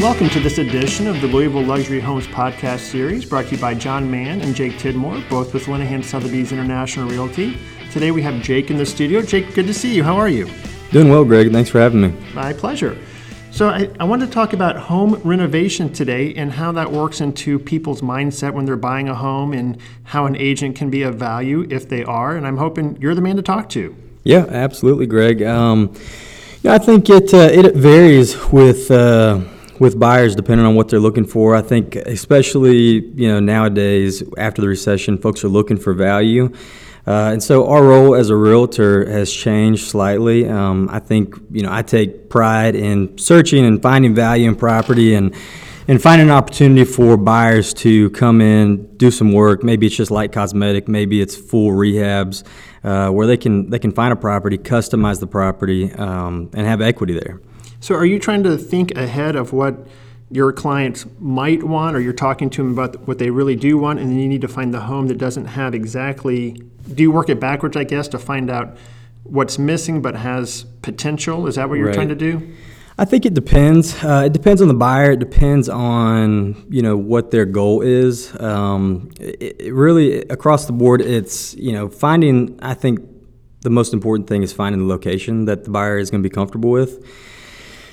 Welcome to this edition of the Louisville Luxury Homes podcast series brought to you by John Mann and Jake Tidmore, both with Lenihan Sotheby's International Realty. Today we have Jake in the studio. Jake, good to see you. How are you? Doing well, Greg. Thanks for having me. My pleasure. So, I, I wanted to talk about home renovation today and how that works into people's mindset when they're buying a home and how an agent can be of value if they are. And I'm hoping you're the man to talk to. Yeah, absolutely, Greg. Um, yeah, I think it, uh, it varies with. Uh, with buyers depending on what they're looking for. I think especially you know nowadays after the recession, folks are looking for value. Uh, and so our role as a realtor has changed slightly. Um, I think you know I take pride in searching and finding value in property and and finding an opportunity for buyers to come in, do some work. Maybe it's just light cosmetic, maybe it's full rehabs, uh, where they can they can find a property, customize the property, um, and have equity there. So, are you trying to think ahead of what your clients might want, or you're talking to them about what they really do want, and then you need to find the home that doesn't have exactly? Do you work it backwards, I guess, to find out what's missing but has potential? Is that what you're right. trying to do? I think it depends. Uh, it depends on the buyer. It depends on you know what their goal is. Um, it, it really across the board, it's you know finding. I think the most important thing is finding the location that the buyer is going to be comfortable with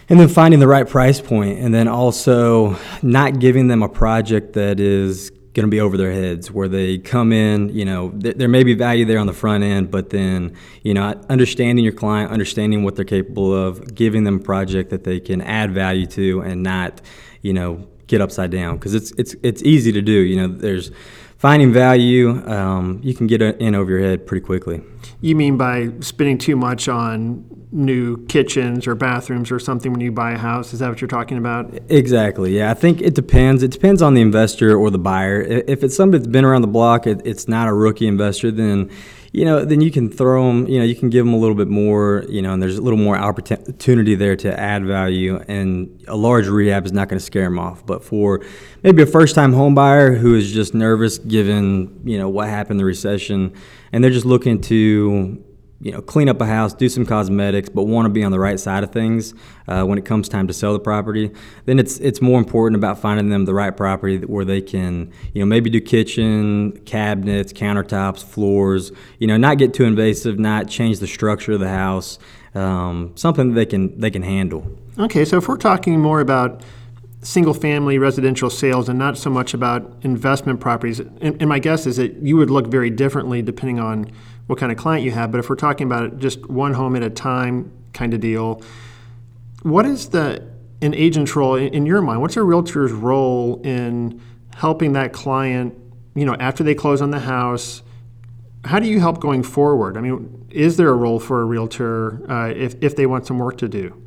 and then finding the right price point and then also not giving them a project that is going to be over their heads where they come in you know th- there may be value there on the front end but then you know understanding your client understanding what they're capable of giving them a project that they can add value to and not you know get upside down. Because it's it's it's easy to do you know there's finding value, um, you can get in over your head pretty quickly. You mean by spending too much on new kitchens or bathrooms or something when you buy a house? Is that what you're talking about? Exactly. Yeah, I think it depends. It depends on the investor or the buyer. If it's somebody that's been around the block, it, it's not a rookie investor, then you know, then you can throw them, you know, you can give them a little bit more, you know, and there's a little more opportunity there to add value. And a large rehab is not going to scare them off. But for maybe a first time home buyer who is just nervous given, you know, what happened the recession, and they're just looking to, you know, clean up a house, do some cosmetics, but want to be on the right side of things uh, when it comes time to sell the property, then it's it's more important about finding them the right property where they can, you know, maybe do kitchen, cabinets, countertops, floors, you know, not get too invasive, not change the structure of the house, um, something that they can they can handle. Okay, so if we're talking more about single family residential sales and not so much about investment properties, and, and my guess is that you would look very differently depending on what kind of client you have. But if we're talking about just one home at a time kind of deal, what is the an agent's role in your mind? What's a realtor's role in helping that client? You know, after they close on the house, how do you help going forward? I mean, is there a role for a realtor uh, if if they want some work to do?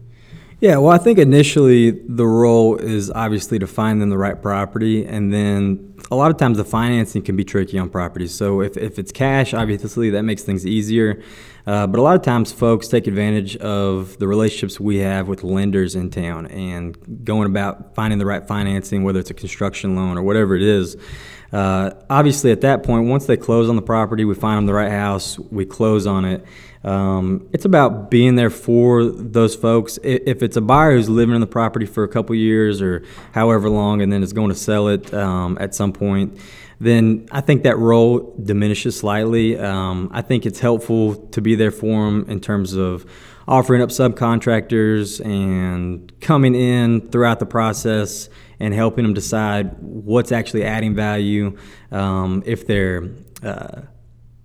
Yeah, well, I think initially the role is obviously to find them the right property, and then a lot of times the financing can be tricky on properties. So if, if it's cash, obviously that makes things easier. Uh, but a lot of times folks take advantage of the relationships we have with lenders in town and going about finding the right financing, whether it's a construction loan or whatever it is. Uh, obviously, at that point, once they close on the property, we find them the right house, we close on it. Um, it's about being there for those folks. If it's a buyer who's living in the property for a couple years or however long and then is going to sell it um, at some point, then I think that role diminishes slightly. Um, I think it's helpful to be there for them in terms of offering up subcontractors and coming in throughout the process and helping them decide what's actually adding value. Um, if they're uh,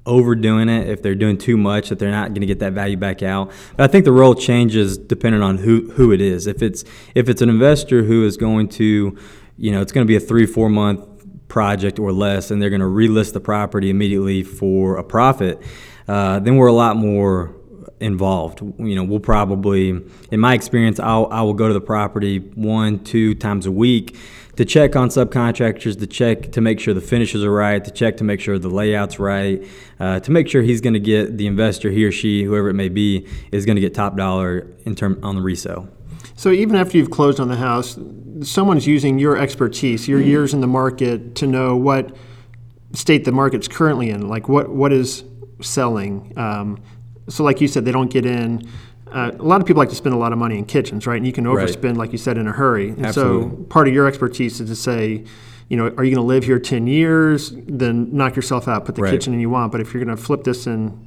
overdoing it, if they're doing too much, that they're not going to get that value back out. But I think the role changes depending on who who it is. If it's if it's an investor who is going to, you know, it's going to be a three four month project or less, and they're going to relist the property immediately for a profit, uh, then we're a lot more involved. You know, we'll probably, in my experience, I'll, I will go to the property one, two times a week to check on subcontractors, to check to make sure the finishes are right, to check to make sure the layout's right, uh, to make sure he's going to get the investor, he or she, whoever it may be, is going to get top dollar in term on the resale. So even after you've closed on the house, someone's using your expertise, your years in the market, to know what state the market's currently in, like what what is selling. Um, so, like you said, they don't get in uh, a lot of people like to spend a lot of money in kitchens, right? And you can Right. overspend, like you said, in a hurry. And Absolutely. so part of your expertise is to say, you know, are you going to live here 10 years? Then knock yourself out, put the Right. kitchen in you want. But if you're going to flip this in,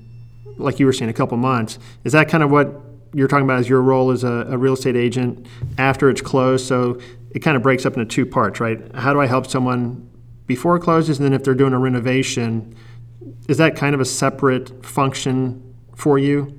like you were saying, a couple months, is that kind of what you're talking about as your role as a, a real estate agent after it's closed? So it kind of breaks up into two parts, right? How do I help someone before it closes? And then if they're doing a renovation, is that kind of a separate function for you?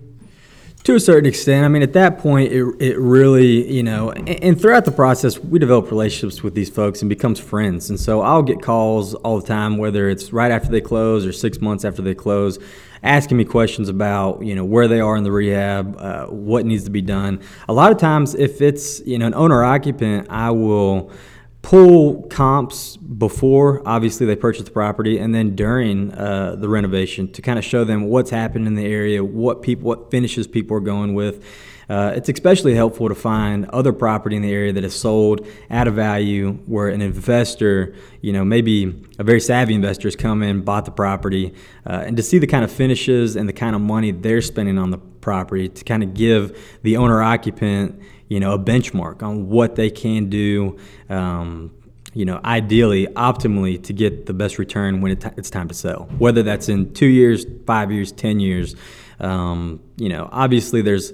To a certain extent, I mean, at that point, it, it really, you know, and, and throughout the process, we develop relationships with these folks and becomes friends. And so I'll get calls all the time, whether it's right after they close or six months after they close, asking me questions about, you know, where they are in the rehab, uh, what needs to be done. A lot of times, if it's, you know, an owner occupant, I will pull comps before obviously they purchase the property and then during uh, the renovation to kind of show them what's happened in the area what people what finishes people are going with. Uh, it's especially helpful to find other property in the area that is sold at a value where an investor you know maybe a very savvy investor has come in bought the property uh, and to see the kind of finishes and the kind of money they're spending on the property to kind of give the owner occupant you know, a benchmark on what they can do, um, you know, ideally, optimally to get the best return when it t- it's time to sell. Whether that's in two years, five years, ten years, um, you know, obviously there's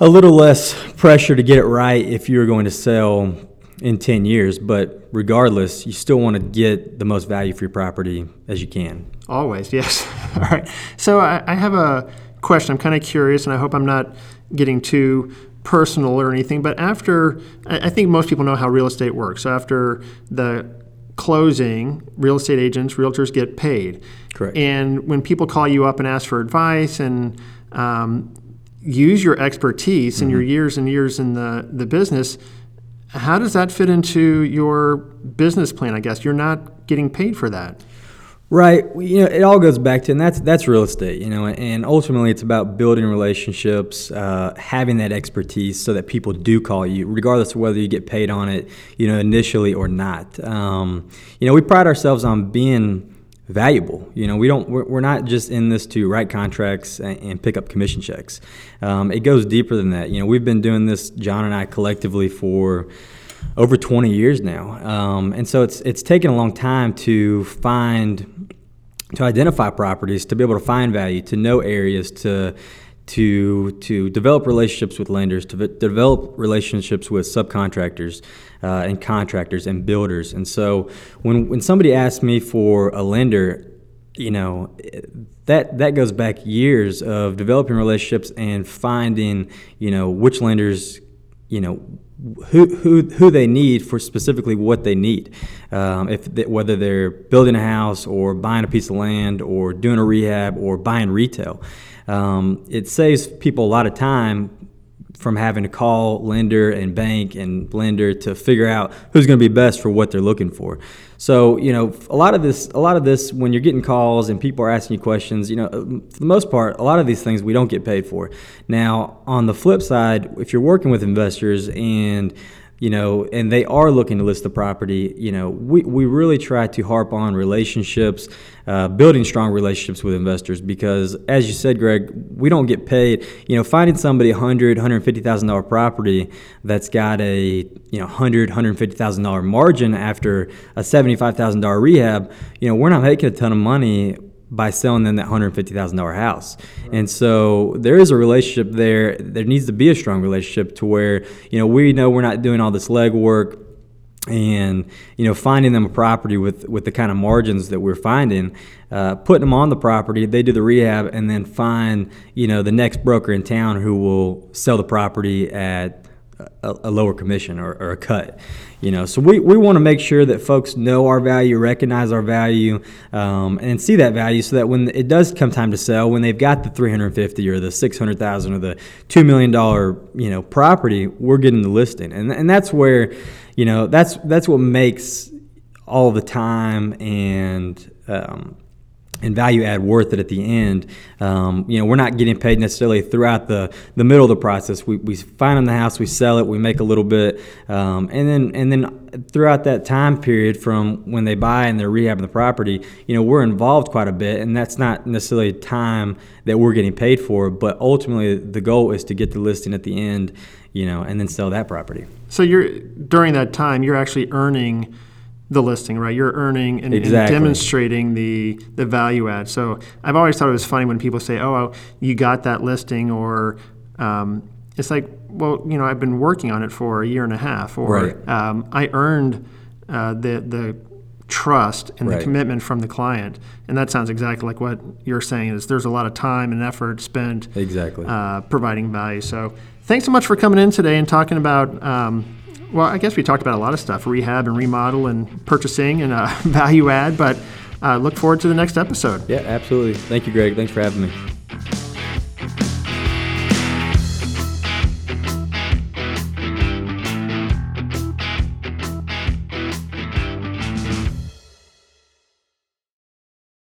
a little less pressure to get it right if you're going to sell in 10 years, but regardless, you still want to get the most value for your property as you can. Always, yes. All right. So I, I have a question. I'm kind of curious, and I hope I'm not getting too personal or anything. But after, I think most people know how real estate works. So after the closing, real estate agents, realtors get paid. Correct. And when people call you up and ask for advice and um, use your expertise and your years and years in the, the business, how does that fit into your business plan? I guess you're not getting paid for that. Right. You know, it all goes back to, and that's that's real estate. You know, and ultimately it's about building relationships, uh, having that expertise, so that people do call you, regardless of whether you get paid on it, you know, initially or not. Um, you know, we pride ourselves on being valuable. You know, we don't. We're, not just in this to write contracts and, and pick up commission checks. Um, it goes deeper than that. You know, we've been doing this, John and I, collectively for over 20 years now. Um, and so it's it's taken a long time to find to identify properties, to be able to find value, to know areas, to to to develop relationships with lenders, to v- develop relationships with subcontractors uh, and contractors and builders. And so when when somebody asks me for a lender, you know that that goes back years of developing relationships and finding you know which lenders you know who, who, who they need for specifically what they need. Um, if they, whether they're building a house or buying a piece of land or doing a rehab or buying retail, um, it saves people a lot of time from having to call lender and bank and lender to figure out who's going to be best for what they're looking for. So you know, a lot of this, a lot of this, when you're getting calls and people are asking you questions, you know, uh, for the most part, a lot of these things we don't get paid for. Now, on the flip side, if you're working with investors and you know, and they are looking to list the property, you know, we, we really try to harp on relationships, uh, building strong relationships with investors because, as you said, Greg, we don't get paid. You know, finding somebody a hundred, hundred fifty thousand dollar property that's got a you know hundred, hundred fifty thousand dollar margin after a seventy five thousand dollar rehab, you know, we're not making a ton of money by selling them that hundred fifty thousand dollar house. And so there is a relationship there. There needs to be a strong relationship to where you know we know we're not doing all this legwork and you know finding them a property with with the kind of margins that we're finding uh, putting them on the property they do the rehab and then find you know the next broker in town who will sell the property at a, a lower commission or, or a cut you know? So we, we want to make sure that folks know our value recognize our value um, and see that value so that when it does come time to sell when they've got the 350 or the 600000 or the $2 million you know property we're getting the listing. And, and that's where you know that's that's what makes all the time and um, and value add worth it at the end. Um, you know, we're not getting paid necessarily throughout the, the middle of the process. We, we find them the house, we sell it, we make a little bit, um, and then and then throughout that time period from when they buy and they're rehabbing the property, you know, we're involved quite a bit, and that's not necessarily time that we're getting paid for. But ultimately, the goal is to get the listing at the end, you know, and then sell that property. So you're during that time, you're actually earning the listing, right? You're earning and, Exactly. and demonstrating the the value add. So I've always thought it was funny when people say, "Oh, you got that listing," or um, it's like, "Well, you know, I've been working on it for a year and a half," or Right. um, "I earned uh, the the trust and the commitment from the client," and that sounds exactly like what you're saying. Is there's a lot of time and effort spent Exactly. uh, providing value. So thanks so much for coming in today and talking about. Um, well, I guess we talked about a lot of stuff: rehab and remodel, and purchasing and uh, value add. But uh, look forward to the next episode. yeah, absolutely. Thank you, Greg. Thanks for having me.